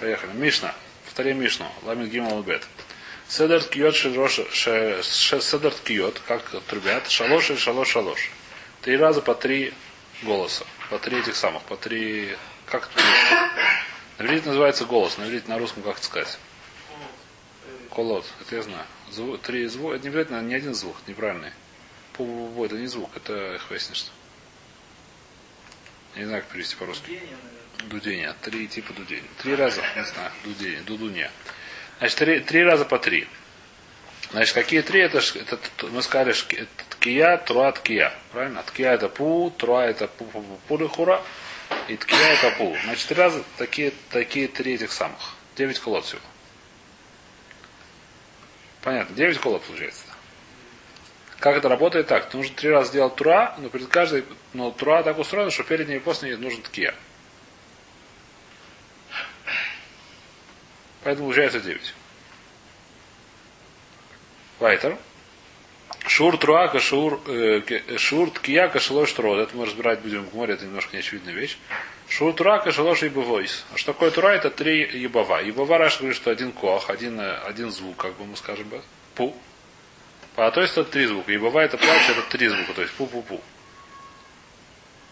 Поехали. Мишна. Повторим Мишну. Ламит Гимал Бет. Седер ткиот седер ткиот, как трубят, шалош и шалош шалош. Три раза по три голоса. По три этих самых, по три... Как это называется голос, на на русском как это сказать? Колот, это я знаю. Звук, три звука, это не обязательно не один звук, неправильный. Пу это не звук, это что. Я не знаю, как перевести по-русски. Дудение. Три типа дудения. Три раза, не знаю, дудение, дудунья. Значит, три, три раза по три. Значит, какие три? Это, это мы сказали, это ткия, труа, ткия. Правильно? Ткия это пу, труа это пу, пу, пу, пу, хура, и ткия это пу. Значит, три раза такие, такие три этих самых. Девять колод всего. Понятно, девять колод получается. Как это работает так? Нужно три раза сделать тура, но перед каждой, но тура так устроена, что перед ней и после ней нужен ткия. Поэтому получается 9. Вайтер. Шур труака, шур, э, шур ткия, шелош трод. Это мы разбирать будем в море, это немножко неочевидная вещь. Шур труака, шелош и бывойс. А что такое тура? Это три ебава. Ебава Раш говорит, что один кох, один, э, один звук, как бы мы скажем, пу. А то есть это три звука. Ебава это плач, это три звука, то есть пу-пу-пу.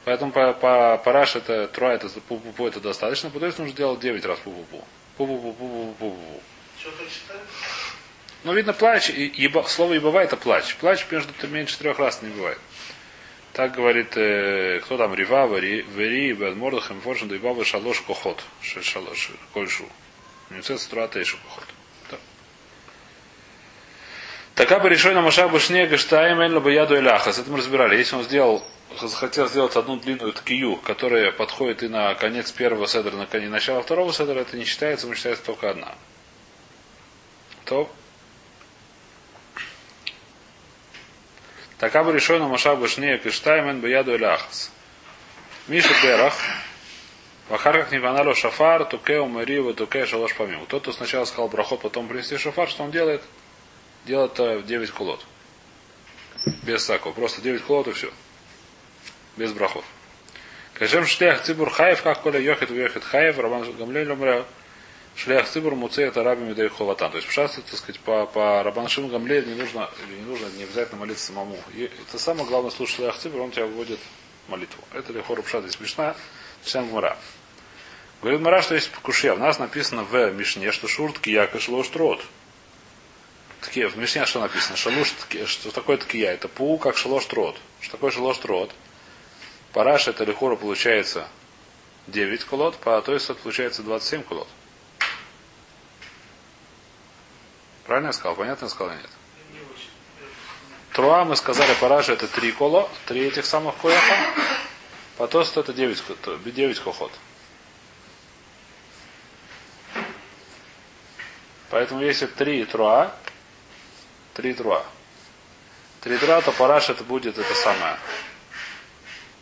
Поэтому по, по, по Раш это труа, это пу-пу-пу, это достаточно. То есть нужно делать 9 раз пу-пу-пу. Пу-пу-пу-пу-пу-пу. Что так считаешь? Ну, видно, плач, и, еба, слово ебава это плач. Плач между меньше трех раз не бывает. Так говорит, э, кто там, Рива, Вери, Вери, Бен Форшен, Дайбава, Шалош, Кохот, Шалош, Кольшу. Нюцец, Турата, Ишу, Кохот. Така бы решой на Машах Башне Гаштаем Эн Лабаяду Эляхас. Это мы разбирали. Если он сделал, захотел сделать одну длинную ткию, которая подходит и на конец первого седра, на конец начала второго седра, это не считается, мы считается только одна. То Така бы решой на Машах Башне Гаштаем Эн Баяду Эляхас. Миша Берах, Вахарках не банало шафар, туке умарива, туке шалош помимо. Тот, кто сначала сказал брахот, потом принести шафар, что он делает? делать 9 кулот. Без всякого. Просто 9 кулот и все. Без брахов. Кашем шлях цибур хаев, как коля йохет йохет хаев, Роман Гамлель умрел. Шлях цибур муце это раби медей ховатан. То есть, пожалуйста, так сказать, по, по Рабаншим Гамлель не нужно, или не нужно, не обязательно молиться самому. И это самое главное слушать шлях цибур, он тебя выводит молитву. Это лихор пшат здесь смешно. Всем мара. Говорит Мара, что есть кушья. У нас написано в Мишне, что шуртки якош лоштрот. В Мишне что написано? Шалуш, что такое ткия? Это пу, как шалош трот. Что такое шалош трот? Параш это лихора получается 9 колод, по то есть получается 27 колод. Правильно я сказал? Понятно я сказал или нет? Труа мы сказали, параша это 3 коло, 3 этих самых кояха. По тосту это 9, 9 кохот. Поэтому если 3 труа, Три труа. Три труа, то параш это будет это самое.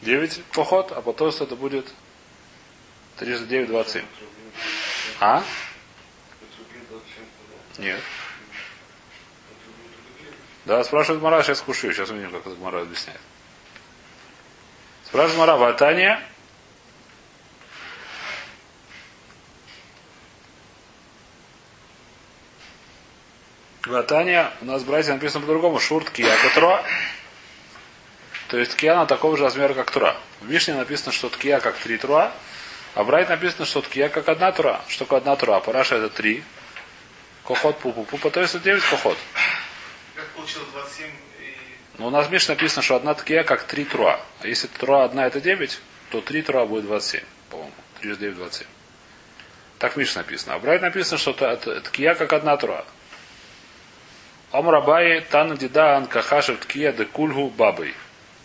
Девять поход, а потом это будет 39, 27. А? Нет. Да, спрашивает Мара, сейчас кушаю, сейчас увидим, как это Мара объясняет. Спрашивает Мара, Ватания, Ватания, у нас, братья, написано по-другому. Шурт кия труа. То есть ткия такого же размера, как труа. В Мишне написано, что ткия как три труа, а в Брайт написано, что ткия как одна труа. Что такое одна труа? Параша это три. Кохот пупу пупа, то есть это девять кохот. Как получилось 27 и... Но у нас в Мишне написано, что одна ткия как три труа. А если труа одна это девять, то три труа будет 27, по-моему. 3 9, 27. Так в Мишне написано. А в Брайт написано, что ткия как одна труа. Омрабай тана дида ан кахашев ткия де кульгу бабой.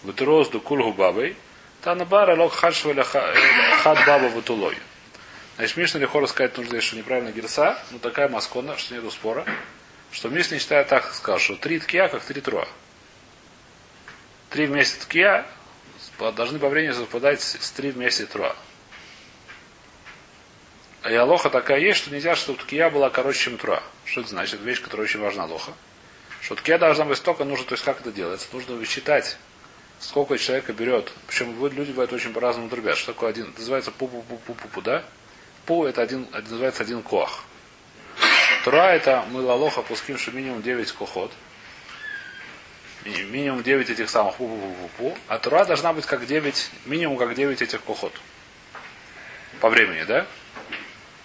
Ватерос до кульгу бабой. Тана бара лок хашвеля хад баба ватулой. Значит, Мишна Лехора сказать нужно, что неправильно герса, но такая маскона, что нету спора, что Мишна считает так, сказал, что три ткия, как три труа. Три вместе ткия должны по времени совпадать с три вместе труа. А и алоха такая есть, что нельзя, чтобы ткия была короче, чем труа. Что это значит? Вещь, которая очень важна, лоха. Что ткия должна быть столько, нужно, то есть как это делается? Нужно высчитать, сколько человека берет. Причем люди бывают очень по-разному дробят. Что такое один? Называется пу-пу-пу-пу-пу, да? Пу это один, называется один коах. Тура это мы лалоха пуским, что минимум 9 кохот. Ми- Минимум 9 этих самых пу пу пу пу пу А тура должна быть как 9, минимум как 9 этих кохот. По времени, да?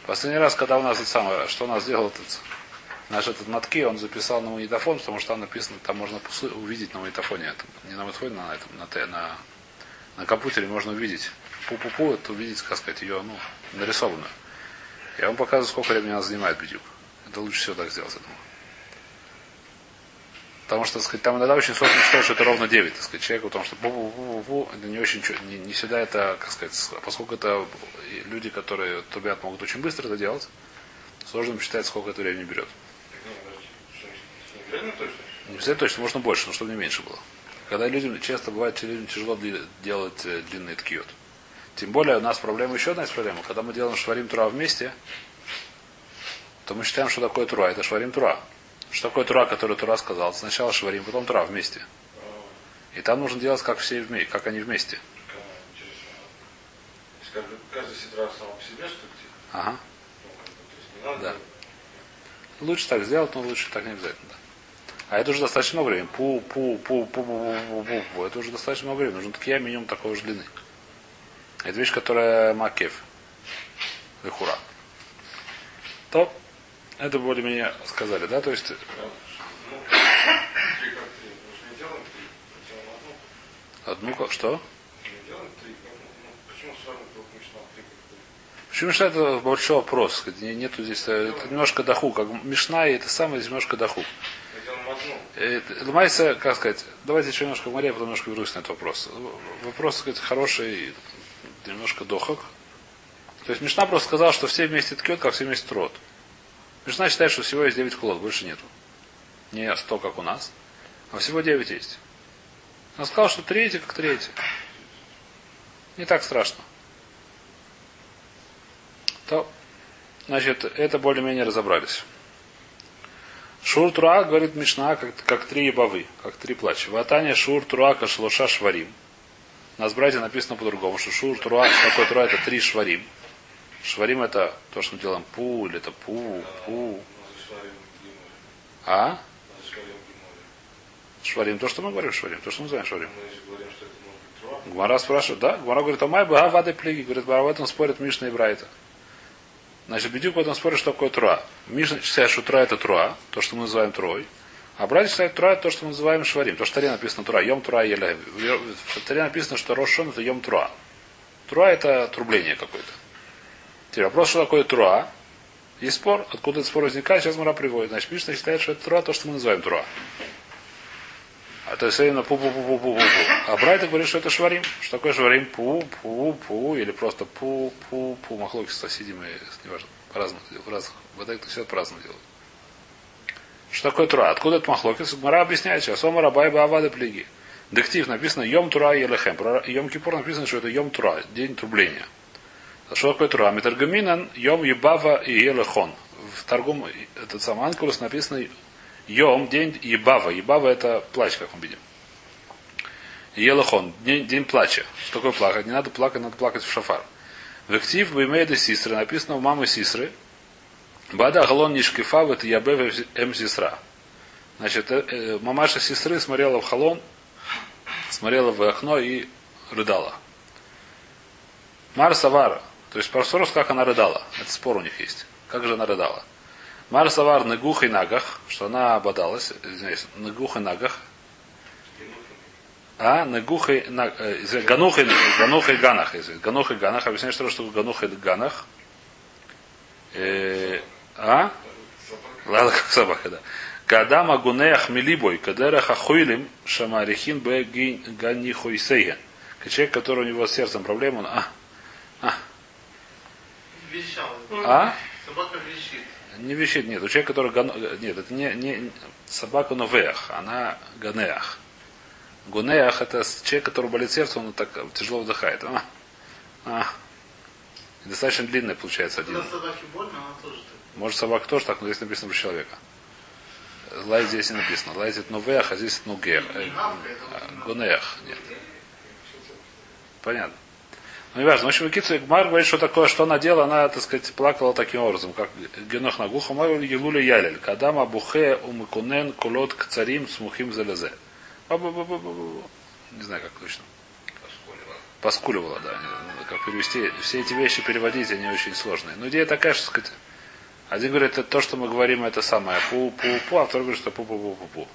Последний раз, когда у нас это самое, что у нас сделал этот, наш этот матки, он записал на магнитофон, потому что там написано, там можно увидеть на магнитофоне, этом, не на магнитофоне, на этом, на, на, на компьютере можно увидеть. Пу-пу-пу, это увидеть, как сказать, ее, ну, нарисованную. Я вам показываю, сколько времени она занимает бедюк. Это лучше всего так сделать, я думаю. Потому что, так сказать, там иногда очень сложно считать, что это ровно 9, так сказать, человеку, потому что бу бу бу бу это не очень, не, не всегда это, как сказать, поскольку это люди, которые трубят, могут очень быстро это делать, сложно посчитать, сколько это времени берет. Не всегда точно, можно больше, но чтобы не меньше было. Когда людям, часто бывает, людям тяжело делать э, длинный ткиот. Тем более у нас проблема, еще одна из проблем. Когда мы делаем шварим тура вместе, то мы считаем, что такое тура. Это шварим тура. Что такое тура, который тура сказал? Сначала шварим, потом тура вместе. И там нужно делать, как все вместе, как они вместе. Каждый, каждый сидра сам по себе, что ли? Ага. Ну. Да. Лучше так сделать, но лучше так не обязательно. Да. А это уже достаточно много времени. Пу, пу, пу, пу, пу, пу, пу, пу. Это уже достаточно много времени. Нужно такие минимум такой же длины. Это вещь, которая макев. Вихура. То, это более-менее сказали, да? То есть, делаем одну. как- что? Почему Мишна это большой вопрос? Нету здесь, э, это немножко даху, как Мишна и это самое, немножко даху. Э, Ломайся, как сказать, давайте еще немножко в море, а потом немножко вернусь на этот вопрос. Вопрос, так сказать, хороший, немножко дохок. То есть Мишна просто сказал, что все вместе ткет, как все вместе трот. Мишна считает, что всего есть 9 кулот, больше нету. Не 100, как у нас, а всего 9 есть. Он сказал, что третий, как третий. Не так страшно. То, значит, это более-менее разобрались. Шур Тура, говорит Мишна, как, как три ебавы, как три плача. Ватания Шур Тура Кашлоша Шварим. У нас братья написано по-другому, что Шур Тура, что такое Тура, это три Шварим. Шварим это то, что мы делаем пу, или это пу, пу. А? Шварим, то, что мы говорим шварим, то, что мы называем шварим. Труа. Гмара спрашивает, да? Гмара говорит, омай бага вады плиги. Говорит, в этом спорят Мишна и Брайта. Значит, Бедюк в этом спорит, что такое Труа. Мишна считает, что Труа это Труа, то, что мы называем Трой. А Брайта считает Труа это то, что мы называем Шварим. То, что в Таре написано Труа. Йом Труа еле. В Таре написано, что Рошон это Йом Труа. Труа это трубление какое-то. Теперь вопрос, что такое Труа. Есть спор, откуда этот спор возникает, сейчас Мара приводит. Значит, Мишна считает, что это Труа, то, что мы называем Труа. А то есть именно пу пу пу пу пу пу А Брайта говорит, что это шварим. Что такое шварим? Пу, пу, пу, или просто пу, пу, пу. Махлоки соседи мы, неважно, по-разному делают. Разных, в это все по-разному делают. Что такое тура? Откуда это махлоки? Мара объясняет сейчас. Ома рабай баавада плеги. Дектив написано Йом Тура Елехем. Про Йом Кипур написано, что это Йом Тура, день трубления. А что такое Тура? Метаргаминан Йом Ебава и Елехон. В торгум этот самый Анкурус написано Йом, день Ебава. Ебава это плач, как мы видим. Елахон, день, день плача. Что такое плакать? Не надо плакать, надо плакать в шафар. В актив Баймеда Сисры написано у мамы Сисры. Бада Галон Нишкифа в Ябе М Сисра. Значит, э, э, мамаша Сисры смотрела в халон, смотрела в окно и рыдала. Мар Савара. То есть вопрос, как она рыдала. Это спор у них есть. Как же она рыдала? Мар Савар Негух и Нагах, что она ободалась, извиняюсь, Негух и Нагах, а, Негух и Наг- э, Ганух и Ганух и Ганах, извиняюсь, Ганух и Ганах, объясняю, что такое Ганух и Ганах. Э, а? Ладно, как собака, да. Когда магунеях милибой, кадера хахуилим, шамарихин бе ганихуйсейген. Человек, который у него с сердцем проблема, он, а, Вещал. а? Собака вещит. Не вещит, нет. У человека, который гано... Нет, это не, не собака новеях, она ганеах. Гунеах это человек, который болит сердце, он так тяжело вдыхает. А, а. Достаточно длинная получается один. Когда собаке больно, она тоже так. Может собака тоже так, но здесь написано про человека. Лай здесь не написано. Лай здесь новеах, а здесь а а, Гунеах, нет. Понятно. Ну, не важно. В общем, Кицу Гмар говорит, что такое, что она делала, она, так сказать, плакала таким образом, как Генох на гуху, мой Елуля Ялель, Кадам Абухе Умыкунен Кулот к царим смухим залезе. Не знаю, как точно. Поскуливала, да. Как перевести. Все эти вещи переводить, они очень сложные. Но идея такая, что, сказать, один говорит, это то, что мы говорим, это самое пу-пу-пу, а второй говорит, что пу-пу-пу-пу-пу.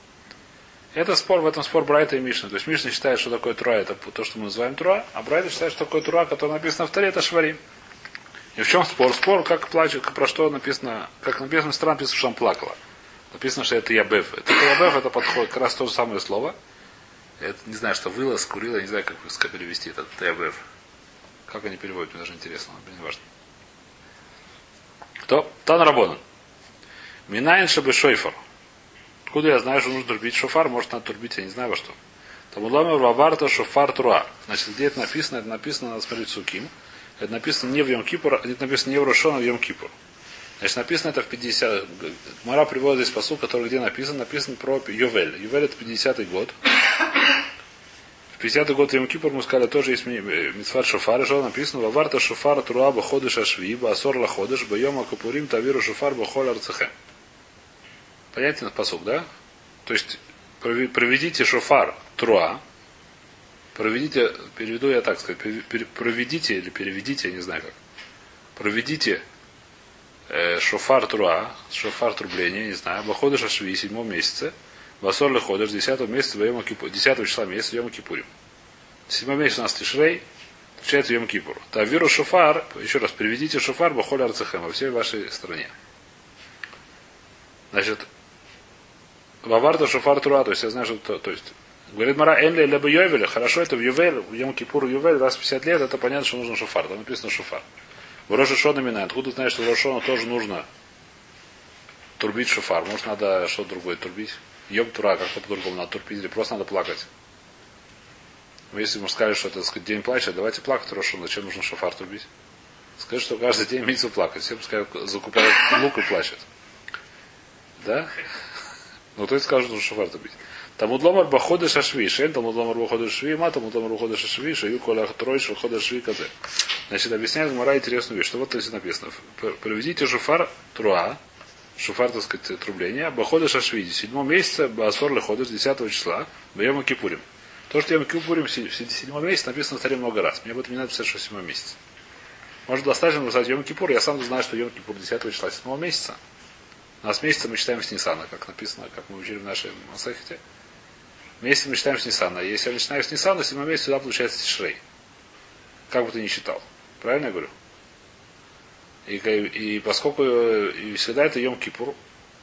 Это спор, в этом спор Брайта и Мишна. То есть Мишна считает, что такое Тура, это то, что мы называем Тура, а Брайта считает, что такое Тура, которое написано в Таре, это Шварим. И в чем спор? Спор, как плачет, про что написано, как написано в стране, написано, что он плакала. Написано, что это Ябев. Это Ябев, это подходит как раз то же самое слово. Это не знаю, что выла, скурила, не знаю, как, как перевести этот Ябев. Как они переводят, мне даже интересно, мне не важно. То, Тан Рабонан. Минайн шабы шойфар. Откуда я знаю, что нужно турбить шофар? Может, надо турбить, я не знаю во что. Тамуломер ваварта шофар труа. Значит, где это написано? Это написано, надо смотреть суким. Это написано не в Йом это написано не в Рошон, а в Йом Кипур. Значит, написано это в 50... Мара приводит здесь посыл, который где написан, написан про Ювель. Ювель это 50-й год. В 50-й год Йом Кипур мы сказали, тоже есть митцват шофар, что написано, ваварта шофар труа баходыш ашви, басор лаходыш, байома капурим тавиру шофар бахоль арцехем. Понятен посук, да? То есть проведите шофар труа, проведите, переведу я так сказать, проведите или переведите, я не знаю как, проведите э, шофар труа, шофар трубления, не знаю, баходыш ашви, седьмом месяце, басор леходыш, десятого месяца, десятого числа месяца, Йома Кипурим. Седьмой месяц у нас Тишрей, включается Йом Кипур. Тавиру шофар, еще раз, приведите шофар бахоль арцехем во всей вашей стране. Значит, Ваварда шофар тура, то есть я знаю, что то, то есть Говорит Мара, Энли либо Йовеля, хорошо, это в Ювель, в Йом Кипур Ювель, раз в 50 лет, это понятно, что нужно шофар. Там написано шофар. В Рошишона Мина, откуда знаешь, что в Рошона тоже нужно турбить шофар. Может, надо что-то другое турбить. Йом Тура, как-то по-другому надо турбить, или просто надо плакать. Если мы скажем, что это сказать, день плача, давайте плакать Рошон, зачем нужно шофар турбить? Скажи, что каждый день имеется плакать. Все пускай закупают лук и плачут. Да? Ну, то есть скажут, что шофар турбить. Тамуд ломар баходы шашви, шен, тамуд ломар баходы шви, ма, тамуд ломар баходы шашви, шаю кола трой шаходы шви казе. Значит, объясняет Гмара интересную вещь, что вот здесь написано. Проведите шуфар труа, шуфар, так сказать, трубление, баходы шашви, седьмом месяце, басор леходы, 10 числа, бьем кипурим. То, что Йом Кипурим в седьмом месяце написано в царе много раз. Мне об этом не надо писать, что в седьмой месяц. Может, достаточно написать Йом Кипур, я сам знаю, что Йом Кипур 10 числа седьмого месяца. У нас месяца мы считаем с Нисана, как написано, как мы учили в нашей Масахите. Месяц мы считаем с Нисана. Если я начинаю с Нисана, седьмой месяц сюда получается Тишрей. Как бы ты ни считал. Правильно я говорю? И, и поскольку и всегда это Йом Кипур,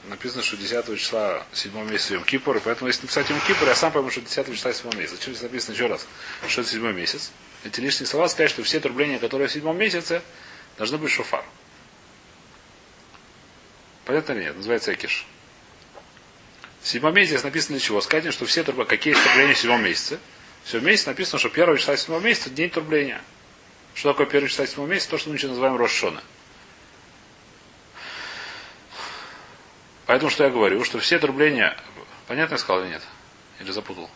написано, что 10 числа 7 месяца Йом Кипур, поэтому если написать Йом Кипур, я сам пойму, что 10 числа 7 месяца. Зачем здесь написано еще раз, что это 7 месяц? Эти лишние слова сказать, что все трубления, которые в седьмом месяце, должны быть шофар. Понятно или нет? Называется Экиш. В седьмом месяце написано для чего? Сказать, что все трубы, какие есть трубления в седьмом месяце. В седьмом месяце написано, что первое числа седьмого месяца день трубления. Что такое первое числа седьмого месяца? То, что мы еще называем Рошшона. Поэтому что я говорю, что все трубления... Понятно я сказал или нет? Или запутал?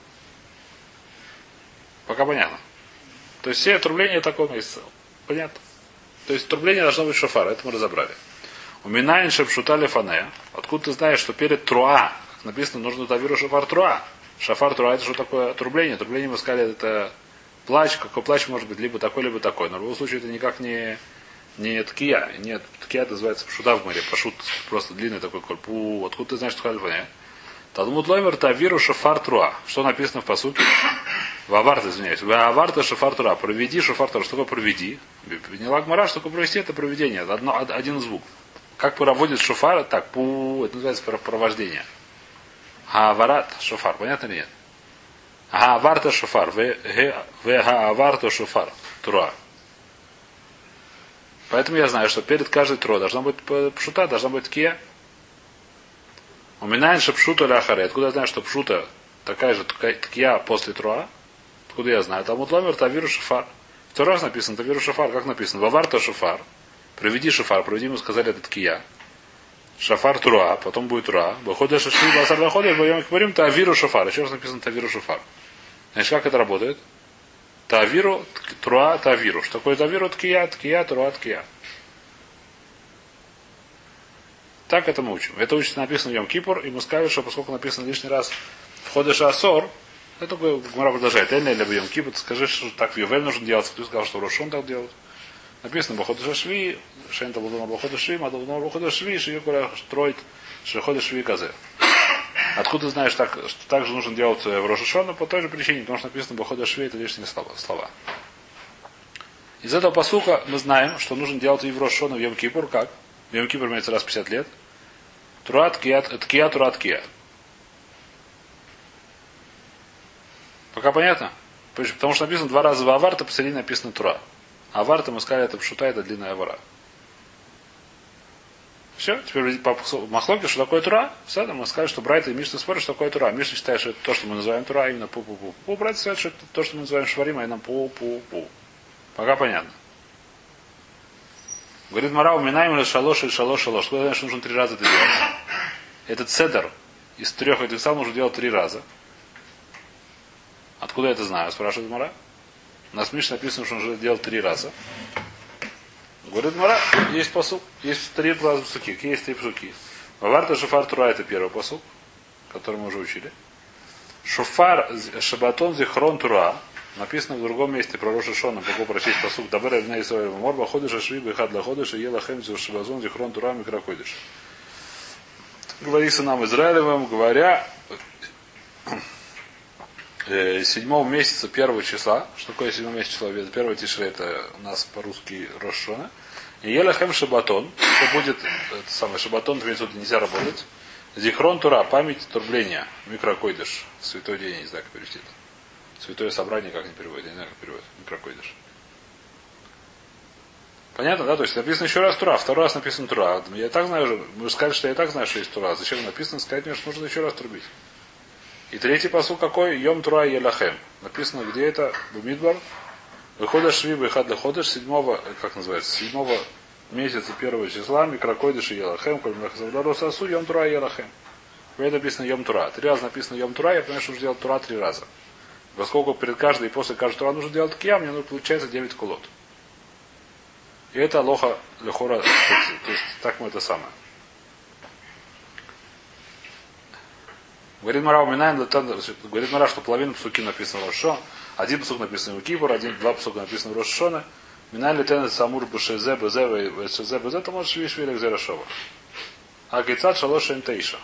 Пока понятно. То есть все трубления такого месяца. Понятно. То есть трубление должно быть шофар, это мы разобрали. У Минайн Шепшутали Фане. Откуда ты знаешь, что перед Труа, как написано, нужно Тавиру Шафар Труа. Шафар Труа это что такое трубление? Трубление мы сказали, это плач. Какой плач может быть либо такой, либо такой. Но в любом случае это никак не, не ткия. Нет, ткия называется пшута в море. Пашут просто длинный такой корпу. Откуда ты знаешь, что Хальфане? Талмуд Лоймер Тавиру Шафар Труа. Что написано в посуке? Ваварт, извиняюсь. Ваварта Шафар Труа. Проведи Шафар Труа. Что такое проведи? Не лагмара, что такое провести? Это проведение. Одно, один звук. Как проводит шофар, так, пу, это называется провождение. Хааварат шофар, понятно или нет? Хааварта шофар, в хааварта шофар, тура. Поэтому я знаю, что перед каждой тро должна быть пшута, должна быть кия. У меня пшута ляхаре. Откуда я знаю, что пшута такая же ткия после труа? Откуда я знаю? Там утломер тавиру шофар. Второй раз написано тавиру шофар. Как написано? Ваварта шофар. Проведи шафар, проведи ему сказали этот кия. Шафар тура, потом будет тура. Выходишь шашли, басар выходишь, боем говорим, тавиру шафар. Еще раз написано тавиру шафар. Значит, как это работает? Тавиру, труа, тавиру. Что такое тавиру? Ткия, ткия, труа, ткия. Так это мы учим. Это учится написано в Йом Кипур, и мы скажем, что поскольку написано лишний раз в ходе Шасор, это Гмара продолжает. Эльна или в Йом Кипур, скажи, что так в Ювель нужно делать. Кто сказал, что Рошон так делают. Написано Бахода Шашви, Шента Бадуна Бахода Шви, Мадуна Бахода Шви, Шиюкуля строит Шихода Шви Казе. Откуда знаешь, так, что так же нужно делать в Рошашона по той же причине, потому что написано Бахода Шви, это лишние слова. Из этого посука мы знаем, что нужно делать и в Рошашона в Йом Кипур, как? В Йом Кипур имеется раз в 50 лет. Турат, кия, ткия, турат, кия. Пока понятно? Потому что написано два раза в аварта, посередине написано тура. Аварта, мы сказали, это пшута, это длинная авара. Все, теперь по Махлоке, что такое Тура? Все, мы сказали, что Брайта и Мишна спорят, что такое Тура. Мишна считает, что это то, что мы называем Тура, а именно пу-пу-пу. Пу, Брайта считает, что это то, что мы называем Шварим, а именно пу-пу-пу. Пока понятно. Говорит Мара, уминаем или шалош или шалош шалош. Куда знаешь, нужно три раза это делать? Этот цедр из трех этих сам нужно делать три раза. Откуда я это знаю? Спрашивает Мара. У нас в Мишне написано, что нужно делать три раза. Говорит Мара, есть посук, есть три псуки. Какие есть три псуки? Ваварта Шофар Тура это первый посук, который мы уже учили. Шофар Шабатон Зихрон Тура написано в другом месте про Роша Шона, могу прочесть посук. Дабер Эвна Исраэль Морба Ходыш Ашви Бехад Лаходыш и Ела Хемзю Шабазон Зихрон Тура Микроходыш. Говорится нам Израилевым, говоря, седьмого месяца первого числа, что такое седьмого месяца числа, первого тишре, это у нас по-русски Рошона, и Елахем Шабатон, что будет, это самое Шабатон, в минуту нельзя работать, Зихрон Тура, память турбления, микрокойдыш, святой день, не знаю, как перевести это. Святое собрание как не переводит, я не знаю, как переводит, микрокойдыш. Понятно, да? То есть написано еще раз Тура, второй раз написано Тура. Я так знаю, мы сказали, что я так знаю, что есть Тура. Зачем написано сказать мне, что нужно еще раз трубить? И третий посыл какой? Йом Тура Елахем. Написано, где это? Бумидбар. Выходишь Шви Бехад Ходыш седьмого, как называется, седьмого месяца первого числа, Микрокойдыш и Елахем, коль Мехазавдару Сасу, Йом Тура Елахем. Это написано Йом Тура. Три раза написано Йом Тура, я понимаю, что нужно делать Тура три раза. Поскольку перед каждой и после каждой Тура нужно делать Кия, мне нужно получается 9 кулот. И это лоха лехора, то есть так мы это самое. Говорит Мара, уминаем, говорит Мара, что половина псуки написано в Рошо, один псук написан в Кипур, один, два псука написано в Рошошона. Минали тенет самур бшезе бзе бзе бзе, то можешь видишь велик зерашова. А гейцат шалош тейша.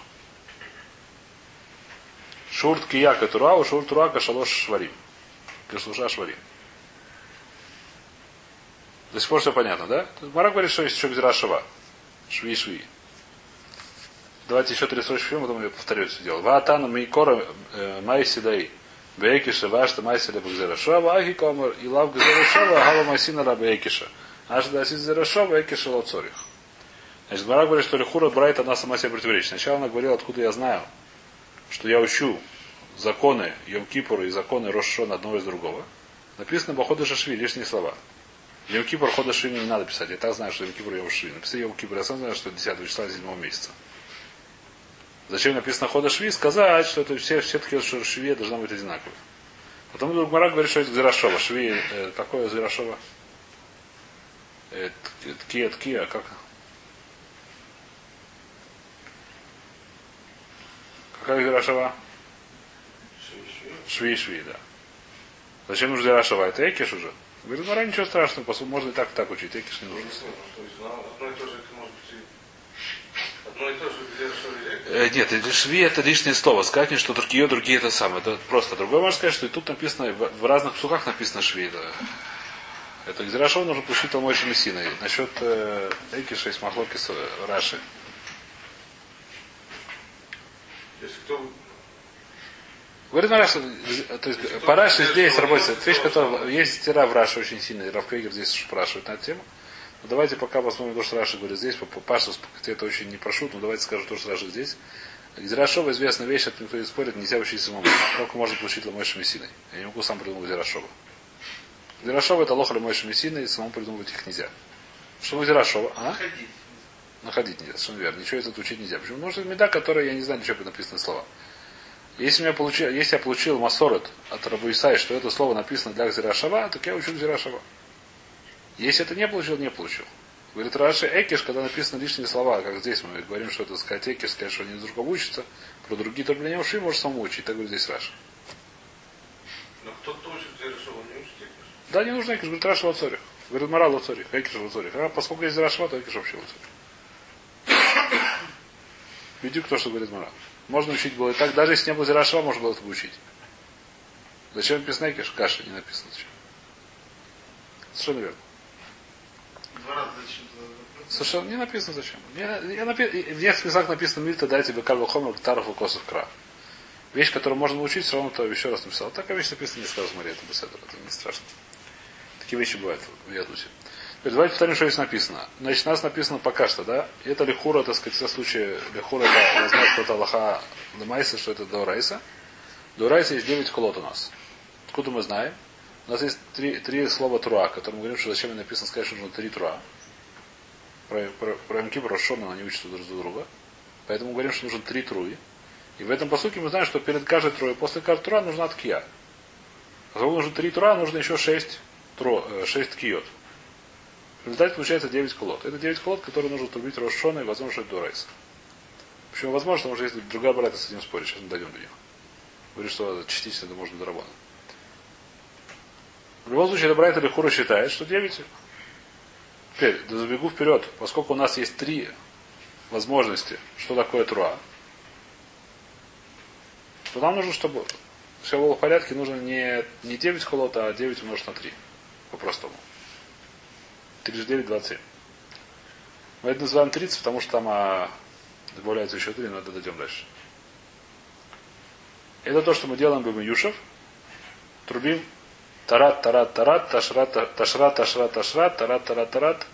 Шурт кия катура, шурт турака шалош шварим. Кашлуша шварим. До сих пор все понятно, да? Мара говорит, что есть еще Гзирашева. Шви шви. Давайте еще три строчки фильма, потом я повторю это дело. Ваатану мейкора э, майси дай. Бейкиша вашта майси лебу Гзирашева, аги комар и лав Гзирашева, гава майсина раба Бейкиша. Аж да си Гзирашева, Бейкиша лоцорих. Значит, Мара говорит, что Лихура Брайт, она сама себе противоречит. Сначала она говорила, откуда я знаю, что я учу законы Йом и законы Рошона одного из другого. Написано Бахода Шашви, лишние слова. Йом хода Шви не надо писать. Я так знаю, что Йом Кипр Йом Шви. Написать Йом Кипр, я сам знаю, что 10 числа 7 месяца. Зачем написано хода Шви? Сказать, что это все, все такие, что Шви должна быть одинаковой. Потом вдруг Мара говорит, что это Зирашова. Шви, э, какое Зирашова? Э, ткия, как? Какая Зирашова? Шви, шви, да. Зачем нужно Зирашова? Это Экиш уже. Говорит, ну, ничего страшного, можно и так и так учить, экиш не нужно. Одно и то же, и где Э, нет, шви это лишнее слово. Сказать мне, что другие, другие это самое. Это просто другое. Можно сказать, что и тут написано, в, разных псухах написано шви. Это, это Гзирашов нужно получить Талмой Шамисиной. Насчет э, Экиша есть махлоки с э, Раши. Если кто Говорит на Раши, то есть по Раши здесь работает вещь, которая есть стира в Раши очень сильная. Рафкейгер здесь спрашивает на эту тему. Но давайте пока посмотрим то, что Раши говорит здесь. По Пашу это очень не прошу, но давайте скажу то, что Раши здесь. Из Рашова известная вещь, это никто не спорит, нельзя учить самому. Только можно получить Ламойши Мессиной. Я не могу сам придумать Зирашова. Зирашова это лоха Ламойши Мессиной, и самому придумывать их нельзя. Что мы Зирашова? А? Находить. Находить нельзя, совершенно верно. Ничего это учить нельзя. Почему? Потому что это меда, которая, я не знаю, ничего написано слова. Если, меня получил, если я получил Масорет от Рабу Исаи, что это слово написано для Гзирашава, то я учу Гзирашава. Если это не получил, не получил. Говорит Раши Экиш, когда написаны лишние слова, как здесь мы говорим, что это сказать Экиш, сказать, что они друг друга учатся, про другие не ушли, может самому учить. Так говорит здесь Раши. Но кто-то учит Зершова, не учит Экиш. Да, не нужно Экиш, говорит Раша Лоцорих. Говорит Морал Лоцорих, Экиш Лоцорих. А поскольку есть Рашва, то Экиш вообще Лоцорих. Видите, кто что говорит Морал. Можно учить было и так, даже если не было Зирашва, можно было это учить. Зачем написано Экиш? Каша не написано. Зачем? Совершенно верно. Два Совершенно не написано зачем. Я, я. В некоторых местах написано Мильта, дай тебе Карл Хомер, Таров и. Вещь, которую можно научить, все равно то еще раз написал. Такая вещь написана раз в море, это беседа, это не страшно. Такие вещи бывают в Ядусе. Давайте повторим, что здесь написано. Значит, нас написано пока что, да? Это лихура, так сказать, в случае лихура, это что это Аллаха Лемайса, что это Дорайса. Дорайса есть 9 колод у нас. Откуда мы знаем? У нас есть три, три слова труа, которые мы говорим, что зачем написано сказать, что нужно три труа. Про, про, про МК, про Шона они учатся друг друга. Поэтому мы говорим, что нужно три труи. И в этом посуке мы знаем, что перед каждой троей, после каждой труа нужна ткия. А нужно три труа, нужно еще шесть, тро, э, шесть ткиот. В результате получается 9 колод. Это 9 колод, которые нужно трубить Рошона и возможно, что это Дурайс. Почему возможно? Потому что если другая братья с этим спорит, сейчас мы дойдем до них. Говорит, что частично это можно доработать. В любом случае, это Брайт или Хура считает, что 9. Теперь, забегу вперед, поскольку у нас есть три возможности, что такое труа, то нам нужно, чтобы все было в порядке, нужно не, не 9 холот, а 9 умножить на 3. По-простому. 39, 27. Мы это называем 30, потому что там а, добавляется еще 3, но это дойдем дальше. Это то, что мы делаем в Юшев. Трубим тарат, тарат, тарат, ташрат, ташрат, ташрат, ташрат, тарат, тарат, тарат.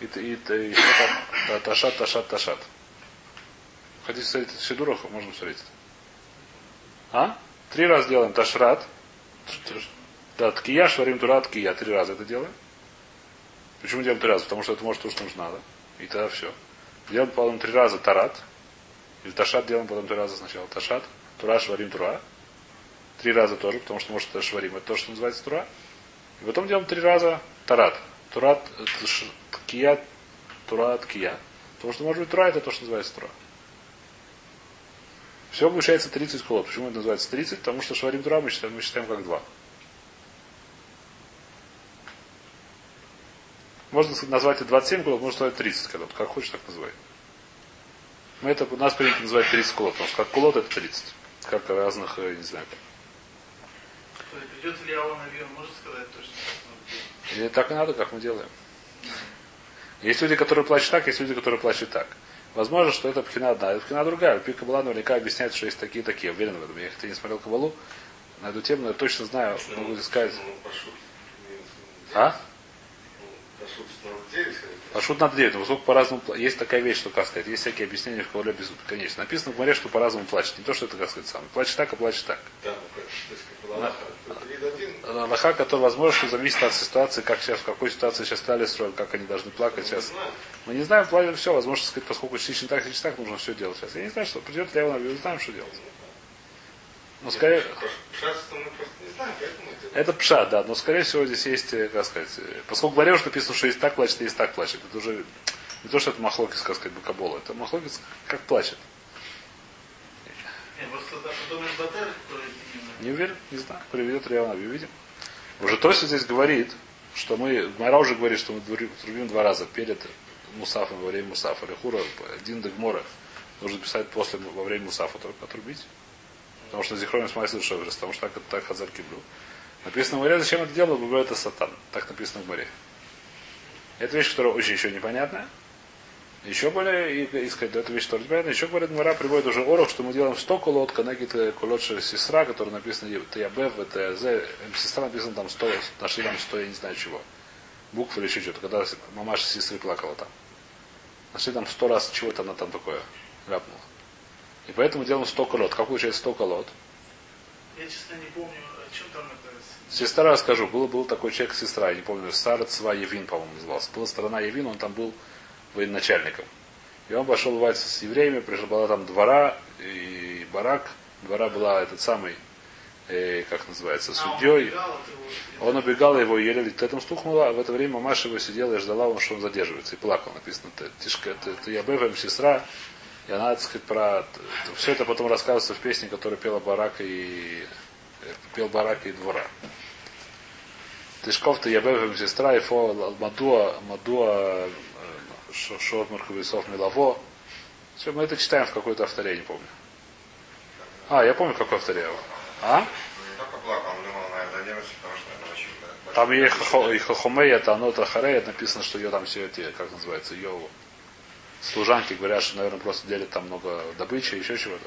И, и, и, что там? Ташат, ташат, ташат. Хотите смотреть в Сидурах? Можно смотреть. А? Три раза делаем ташрат. Да, ткия, шварим турат, ткия. Три раза это делаем. Почему делаем три раза? Потому что это может то, что нужно надо. И тогда все. Делаем потом три раза тарат. Или ташат делаем потом три раза сначала. Ташат. Тура, шварим, тура. Три раза тоже, потому что может это шварим. Это то, что называется тура. И потом делаем три раза тарат. Турат, кия, турат, кия. Потому что может быть тура, это то, что называется тура. Все получается 30 колод. Почему это называется 30? Потому что шварим тура мы считаем, мы считаем как два. Можно назвать это 27 колод, можно назвать 30 колод. Как хочешь, так называй. Мы это, у нас принято называть 30 колод, потому что как колод это 30. Как разных, э, не знаю. Придет ли Алла Нави, он может сказать точно, как Или так и надо, как мы делаем. Есть люди, которые плачут так, есть люди, которые плачут так. Возможно, что это пхина одна, это пхина другая. Пика была наверняка объясняет, что есть такие такие. Уверен в этом. Я хотя не смотрел Кабалу на эту тему, но я точно знаю, могу сказать. А? Пашут над 9, но поскольку по-разному есть такая вещь, что, как сказать, есть всякие объяснения в Кавале без конечно. Написано в море, что по-разному плачет. Не то, что это, как сказать, сам. Плачет так, а плачет так. Да, ну как, Аллаха, который возможно, что зависит от ситуации, как сейчас, в какой ситуации сейчас стали строят, как они должны плакать сейчас. Мы не знаем, плачем все, возможно, сказать, поскольку частично так, частично так, нужно все делать сейчас. Я не знаю, что придет Леон, мы знаем, что делать. Но скорее... Это пша, да, но скорее всего здесь есть, э, как сказать, э, поскольку говорил, что написано, что есть так плачет, есть так плачет. Это уже не то, что это махлокис, как сказать, бакабола. Это махлокис как плачет. Не уверен, не знаю. Приведет Риана, видим. Уже Тоси здесь говорит, что мы, Майра уже говорит, что мы трубим два раза перед Мусафом во время Мусафа. Или Хура, один Дегмора нужно писать после, во время Мусафа только отрубить. Потому что Зихроним Смайсл Шоверс, потому что так, так Хазар Киблю. Написано в море, зачем это делал, говорит, это сатан. Так написано в море. Это вещь, которая очень еще непонятная. Еще более, и, сказать, это вещь, которая непонятная. Еще, говорит, Мара приводит уже орох, что мы делаем 100 колод, канагит колод сестра, который написано Ябев, это З, сестра написано там 100, нашли там 100, я не знаю чего. Буквы или еще что-то, когда мамаша сестры плакала там. Нашли там 100 раз чего-то она там такое ляпнула. И поэтому делаем 100 колод. Как получается 100 колод? Я, честно, не помню, о чем там это. Сестра расскажу. Был, был такой человек, сестра, я не помню, Сара Цва Евин, по-моему, назывался. Была страна Евин, он там был военачальником. И он пошел воевать с евреями, пришла была там двора, и барак. Двора была этот самый, э, как называется, А, он судьей. убегал от его- Он убегал, его еле к этому стукнуло, а в это время Маша его сидела и ждала, он, что он задерживается, и плакал, написано, «Ты- тишка, это, это я Бевем, сестра, и она, так сказать, про... Все это потом рассказывается в песне, которую пела Барак и... э, пел Барак и Двора. Тишков-то я Бевем, сестра, и фо Мадуа, Мадуа, э, Шо- Шот Марковисов Милово. Все, мы это читаем в какой-то авторе, не помню. А, я помню, какой авторе. А? Там и, Хохо- и Хохомей, это Анота Харея, написано, что ее там все эти, как называется, ее служанки говорят, что, наверное, просто делят там много добычи, еще чего-то.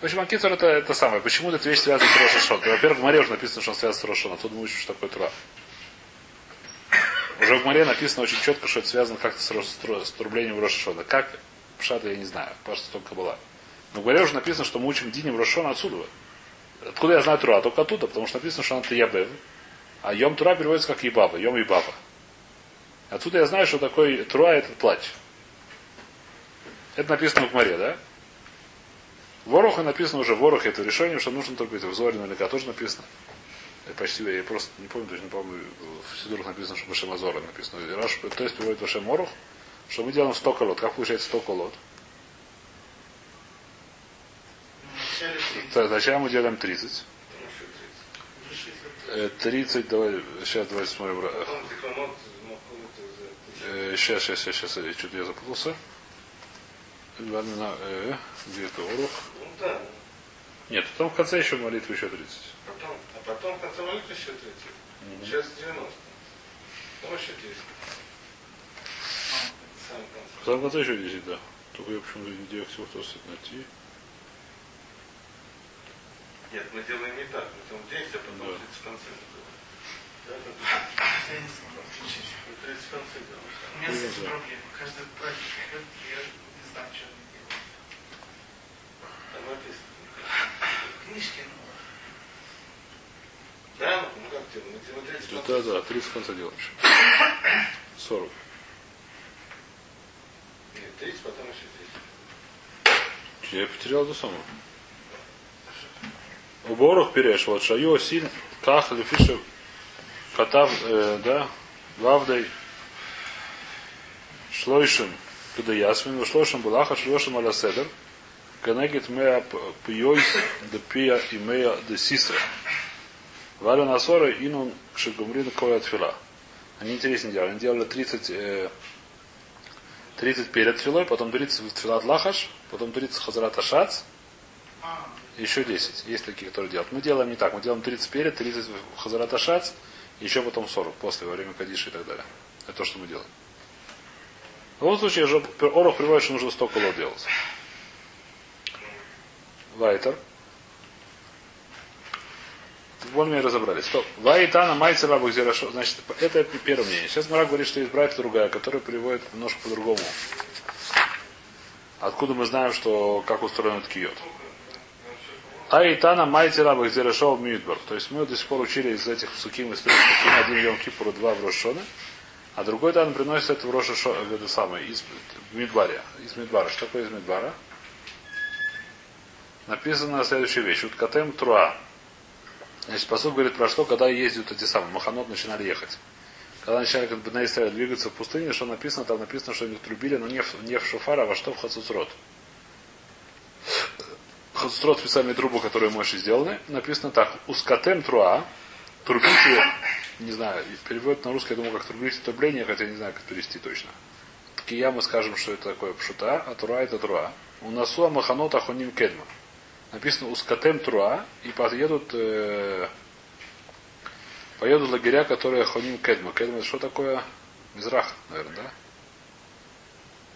В общем, Анкитор это, это самое. Почему эта вещь связана с Рошашон? Во-первых, в Море уже написано, что он связан с Рошашон, а тут мы учим, что такое Тура. Уже в Море написано очень четко, что это связано как-то с, с тру- с трублением Рошашона. Как? Пшата я не знаю, что только была. Но в Море уже написано, что мы учим Динем Рошашона отсюда. Откуда я знаю Тура? Только оттуда, потому что написано, что она Ябев. А Йом Тура переводится как Ебаба, Йом и Баба. Отсюда я знаю, что такое Тура это плач. Это написано в море, да? Вороха написано уже, ворох это решение, что нужно только в Зоре наверняка тоже написано. Я почти, я просто не помню, точно помню, в Сидурах написано, что Башем Азора написано. Раш, то есть приводит Башем Морух, что мы делаем 100 колод. Как получается 100 колод? Сначала мы делаем 30. уже шесть лет. Э, 30, давай, сейчас давай смотрим. Сейчас, сейчас, сейчас, сейчас, что-то я запутался. Ладно, на, э, где это урок? Ну да. Нет, потом в конце еще молитвы еще 30. Потом, а потом в конце молитвы еще 30. Сейчас 90. Потом еще 10. Сам конце. Потом в конце еще 10, да. Только я почему-то не делаю всего, кто найти. Нет, мы делаем не так. Мы делаем 10, а потом Да. 30 в конце. Да, да. Я не смогу отключить. Мы 30 в конце делаем. У меня с этим проблема. Каждый праздник я не знаю, что они делают. Там написано. Книжки, ну, Да, ну как делаем? Мы делаем 30 в Да, да, да, 30 в конце делаем еще. 40. Нет, 30, потом еще 10. Я потерял эту самую. У Борух переш, вот Шайо Син, Ках, Лефиша, Катав, э, да, Вавдай, Шлойшим, Туда Ясмин, Шлойшим Балаха, Шлойшим Аля Седер, Канегит Мея Пьойс, де Пия и Мея де Сисра. Валя Насора, Инун Шигумрин Коя Тфила. Они интересно делали. Они делали 30, э, 30 перед тфилой, потом 30 в тфилат лахаш, потом 30 хазарат ашац, еще 10. Есть такие, которые делают. Мы делаем не так. Мы делаем 30 перед, 30 в хазарат ашац, еще потом 40 после, во время кадиши и так далее. Это то, что мы делаем. В любом случае, Орох приводит, что нужно 100 колод делать. Вайтер. Более-менее разобрались. Стоп. Вайтана майца рабах зирашо. Значит, это первое мнение. Сейчас Мара говорит, что есть братья другая, которая приводит немножко по-другому. Откуда мы знаем, что как устроен этот киот? Айтана майти рабах зирашо мидбар. То есть мы до сих пор учили из этих суким, из один йом кипуру, два в Рошона, а другой тан приносит в Роша это самое, из в Мидбаре. Из Мидбара. Что такое из Мидбара? Написана следующая вещь. Уткатем труа. Значит, посуд говорит про что, когда ездят эти самые, Маханот начинали ехать. Когда начинали как бы на двигаться в пустыне, что написано, там написано, что они трубили, но не в, не в шофар, а во что в Хацуцрот. Хацуцрот специальные трубы, которые мощи сделаны, написано так, ускатем труа, трубите, не знаю, переводят на русский, я думаю, как трубите трубление, хотя не знаю, как перевести точно. Такие мы скажем, что это такое пшута, а труа это труа. У насуа маханот ахоним кедма. Написано ускатем труа, и подъедут э, поедут лагеря, которые хоним кедма. Кедма это что такое? Мизрах, наверное, да?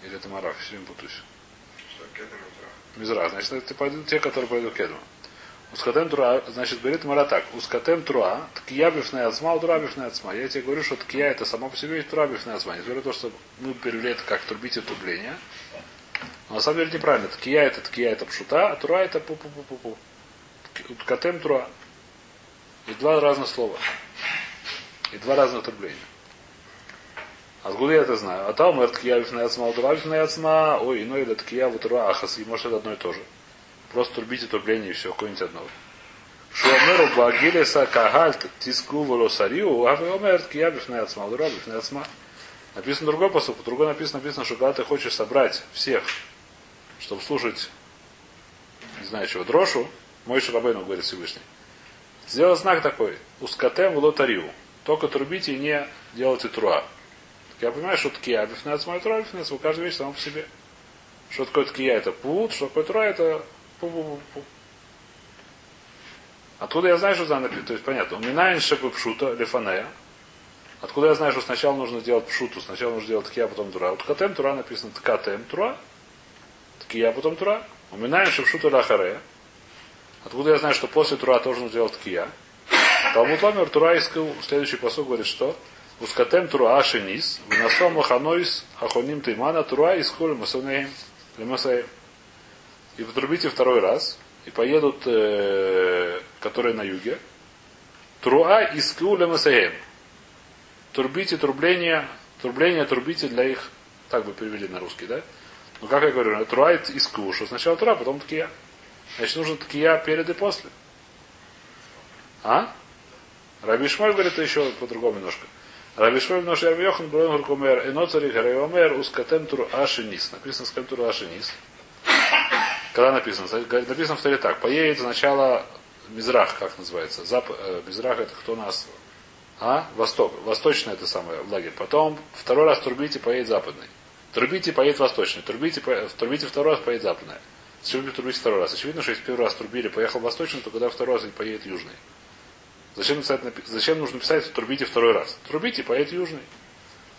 Или это Марах, все время путаюсь. Мизрах, значит, это пойдут те, которые пойдут кедма. Ускатем труа, значит, говорит Мара так, ускатем труа, ткия бифная ацма, утра бифная ацма. Я тебе говорю, что ткия это само по себе есть тура бифная ацма. Не говорю то, что мы перевели это как трубите трубление. Но на самом деле неправильно. Ткия это ткия это пшута, а тура это пу-пу-пу-пу-пу. Ткатем труа. И два разных слова. И два разных трубления. Откуда я это знаю? А там ткия бифная ацма, утра бифная ацма, ой, иной это ткия в утра ахас, и может это одно и то же. Просто трубите трубление и все, какое-нибудь одно. Шуамеру багилеса кагальт тиску волосарию, а вы омер кия бифнеацма, дура бифнеацма. Написано другой посыл, по другой написано, написано, что когда ты хочешь собрать всех, чтобы слушать, не знаю чего, дрошу, мой Шарабейну говорит Всевышний, сделал знак такой, ускатем в лотарию. Только трубите и не делайте труа. Я понимаю, что ткия, бифнеацма и труа, бифнеацма, каждая вещь сама по себе. Что такое ткия, это пут, что такое труа, это пу-пу-пу-пу. Откуда я знаю, что за написано? То есть понятно. Уминаем шепы пшута, лефанея. Откуда я знаю, что сначала нужно сделать пшуту, сначала нужно сделать ткия, а потом тура. Вот ткатем тура написано ткатем тура, ткия, а потом тура. Уминаем шепшута лахарея. Откуда я знаю, что после тура тоже нужно делать ткия? Талмуд Ламер Тура искал, следующий посыл говорит, что Ускатем тура ашенис, выносом маханойс ахоним теймана тура из холь масонеем лемасаем. И потрубите второй раз, и поедут, э, которые на юге. Труа из Куля Масаем. Турбите трубление, трубление турбите для их, так бы перевели на русский, да? Ну как я говорю, труа из Ку, что сначала тура, потом ткия. Значит, нужно ткия перед и после. А? Раби Шмоль говорит еще по-другому немножко. Раби Шмоль немножко Раби Йохан Брон Гуркумер, Эноцари Гарайомер, Ускатем Тур Ашинис. Написано Скатем Тур Ашинис. Когда написано? Написано в Торе так. Поедет сначала Мизрах, как называется. Зап... Э, Мизрах это кто у нас? А? Восток. Восточный это самое лагерь. Потом второй раз турбите, поедет западный. Турбите, поедет восточный. Турбите, по... турбите второй раз, поедет западный. Зачем турбите второй раз? Очевидно, что если первый раз турбили, поехал восточный, то когда второй раз поедет южный. Зачем, написать, зачем нужно писать, что турбите второй раз? Турбите, поедет южный.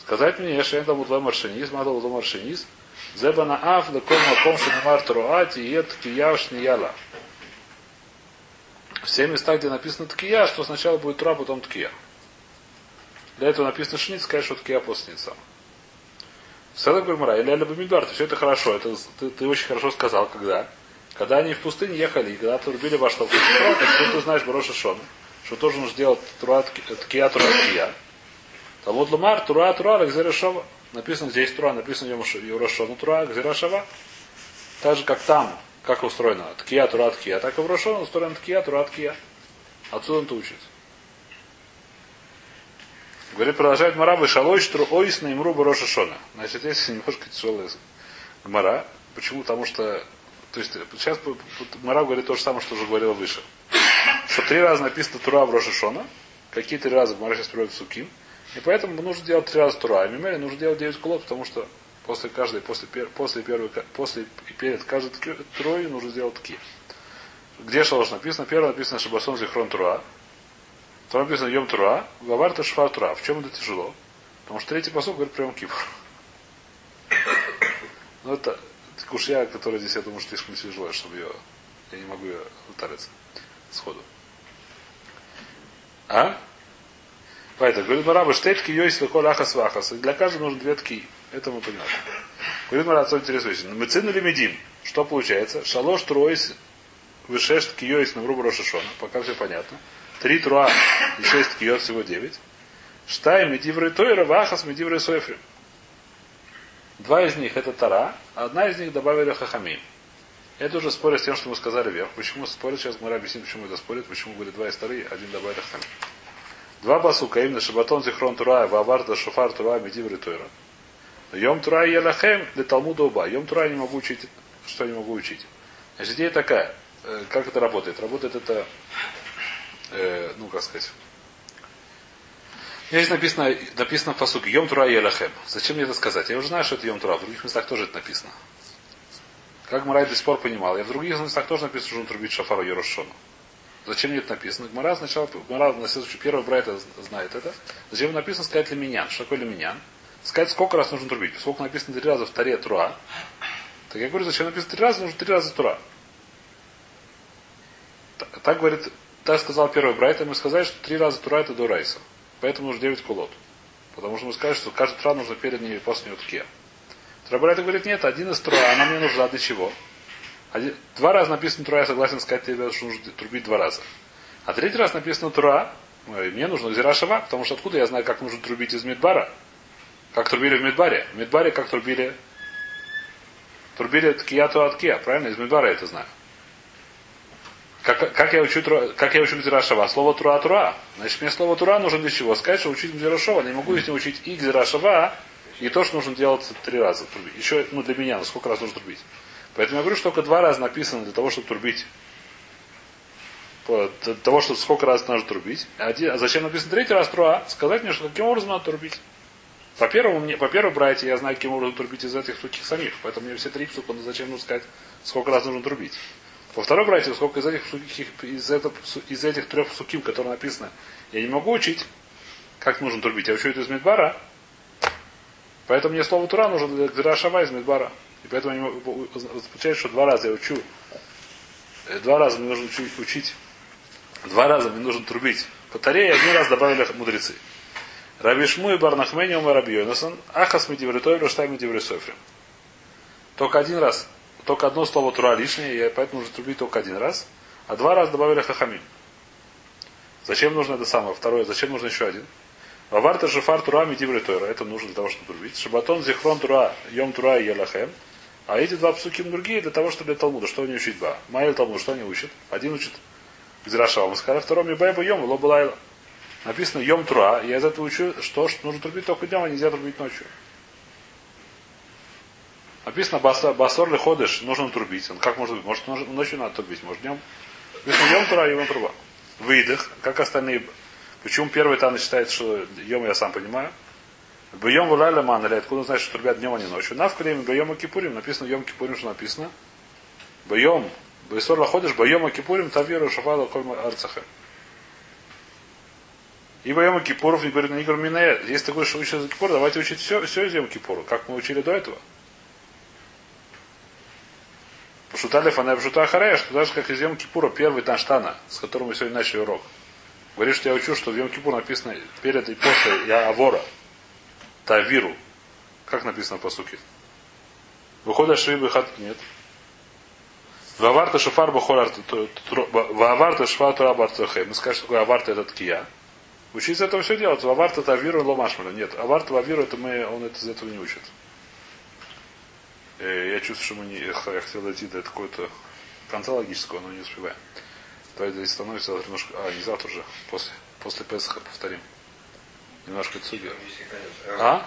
Сказать мне, я шен там удла маршиниз, мадал удла маршиниз, Зебана аф леком маком шанамар труа тиет кия шнияла. Все места, где написано ткия, что сначала будет труа, потом ткия. Для этого написано шниц, что ткия после шница. Седок Гурмара, или Аля Бамидбар, все это хорошо, это ты, ты очень хорошо сказал, когда. Когда они в пустыне ехали, и когда турбили во что, ты знаешь Бороша Шона, что тоже нужно делать тура ткия, тура ткия. Талмуд Ламар, тура, тура, Лекзерешова. Написано здесь Тура, написано Еврошону Тура, Гзирашава. Так же, как там, как устроено Ткия, Тура, Ткия, так и в Рошону устроено Ткия, Тура, Ткия. Отсюда он учит. Говорит, продолжает Марабы Шалой, что ойс на имру Роша Шона. Значит, здесь немножко тяжелая Гмара. Почему? Потому что то есть сейчас Мара говорит то же самое, что уже говорил выше. Что три раза написано Тура в Рошашона, какие три раза Мара сейчас приводит Суким, и поэтому нужно делать три раза тура. А мимели нужно делать 9 кулот, потому что после каждой, после, после первой, после и перед каждой трое нужно сделать таки. Где шалош написано? Первое написано Шабасон Зихрон Тура. Второе написано Йом Тура. Гаварта Шфар Тура. В чем это тяжело? Потому что третий посок говорит прямо Кипр. Ну это кушья, которая здесь, я думаю, что слишком тяжело, чтобы ее... Я не могу ее утариться сходу. А? Поэтому говорит Мараба, штетки йойс лаколь ахас вахас. Для каждого нужно две тки. Это мы понимаем. Говорит Мараб, что интересующий. Мы цену ли медим? Что получается? Шалош троис вышеш ткиёйс на вруб Рошашона. Пока все понятно. Три труа и шесть ткиёт, всего девять. Штай медивры тойра вахас медивры сойфри. Два из них это Тара, а одна из них добавили Хахамим. Это уже спорит с тем, что мы сказали вверх. Почему спорят? Сейчас мы объясним, почему это спорит, почему говорит два из Тары, один добавили Хахамим. Два басука, именно Шабатон Зихрон Тура, Ваварда Шофар Тура, Медивры Тойра. Йом Тура Елахем, для Талмуда Уба. Йом Тура не могу учить, что не могу учить. Значит, идея такая. Э, как это работает? Работает это, э, ну, как сказать, Здесь написано, написано в посуке Йом Тура Елахем. Зачем мне это сказать? Я уже знаю, что это Йом Тура. В других местах тоже это написано. Как Марай до сих пор понимал. Я в других местах тоже написано, что он трубит Шафару Ерошону. Зачем мне это написано? Гмара сначала, Гмара на следующий, первый брайт знает это. Зачем написано сказать леминян? Что такое леминян? Сказать, сколько раз нужно трубить. Сколько написано три раза в таре тура. Так я говорю, зачем написано три раза, нужно три раза тура. Так, так говорит, так сказал первый брайт, и мы сказали, что три раза тура это до райса. Поэтому нужно 9 кулот. Потому что мы сказали, что каждый тура нужно перед ней и после нее тке. Трабрайт говорит, нет, один из тура, она мне нужна для чего? Один, два раза написано Тура, я согласен сказать тебе, что нужно трубить два раза. А третий раз написано Тура, мне нужно Зирашава, потому что откуда я знаю, как нужно трубить из Медбара? Как трубили в Медбаре? В Медбаре как трубили? Трубили ткия то от кия, правильно? Из Медбара я это знаю. Как, как, я учу, как я учу Гзирашава? Слово Тура Тура. Значит, мне слово Тура нужно для чего? Сказать, что учить Гзирашава. Не могу если учить и Гзирашава, и то, что нужно делать три раза. трубить. Еще, ну, для меня, ну, сколько раз нужно трубить. Поэтому я говорю, что только два раза написано для того, чтобы трубить. Для того, чтобы сколько раз нужно трубить. Один- а зачем написано третий раз Тура? Сказать мне, что каким образом надо трубить. По первому, мне, по первому братья, я знаю, каким образом трубить из этих сухих самих. Поэтому мне все три псука, ну зачем нужно сказать, сколько раз нужно трубить. По второй братья, сколько из этих, сухих, из, этого- из этих трех суким, которые написано, я не могу учить, как нужно трубить. Я учу это из Медбара. Поэтому мне слово Тура нужно для Гзирашава из Медбара. И поэтому я могу- получается, что два раза я учу. э, Два раза мне нужно учить. Два раза мне нужно трубить. По и один раз добавили мудрецы. Рабишму и Барнахмени умер Рабьёнасон, Ахас Медивритойру, Штай Медиврисофрим. Только один раз, только одно слово Тура лишнее, и поэтому нужно трубить только один раз, а два раза добавили Хахамим. Зачем нужно это самое? Второе, зачем нужно еще один? Ваварта Шифар Тура Медивритойра. Это нужно для того, чтобы трубить. Шабатон Зихрон Тура, Йом Тура и Елахем. А эти два псуки другие для того, чтобы для Талмуда. Что они учат два? Майя Талмуд, что они учат? Один учит Гзирашава. Мы сказали, втором Мибайба Йом, Лоба Лайла. Написано Йом Тура. Я из этого учу, что, что нужно трубить только днем, а нельзя трубить ночью. Написано Басор ли ходишь, нужно трубить. Он как может быть? Может ночью надо трубить, может днем. Написано Йом Тура, Йом Труба. Выдох, как остальные. Почему первый Тана считает, что Йом я сам понимаю. Бьем вуляля ман, или откуда он знает, что трубят днем, а не ночью. На в время Бьем Кипурим, написано Йом Кипурим, что написано. Бьем, Байсор ходишь, Бьем Кипурим, Тавиру, Шафада, Кольма Арцаха. И Йом Кипуров не говорит, не Миная. Если ты говоришь, что учишь Кипур, давайте учить все, все из Йом Кипура, как мы учили до этого. Пошутали фанай пшута харея, что даже как из Йом Кипура, первый Танштана, с которым мы сегодня начали урок. Говорит, что я учу, что в Йом Кипур написано перед и после я авора. Тавиру. Как написано по суке? Выходит швибы хат. Нет. Ваварта бахор Ваварта шафар тура бартахе. Мы скажем, что такое аварта это ткия. Учиться это все делать. Ваварта тавиру ломашмаля. Нет. Аварта вавиру это мы, он это из этого не учит. Э, Я чувствую, что мы не, я хотел дойти до какой-то конца логического, но не успеваем. Давайте здесь становится завтра немножко, а, не завтра уже, после, после Песаха повторим. Немножко цуги. А?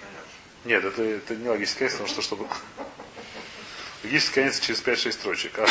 Конец. Нет, это, это не логический конец, потому что чтобы... Логический конец через 5-6 строчек. А?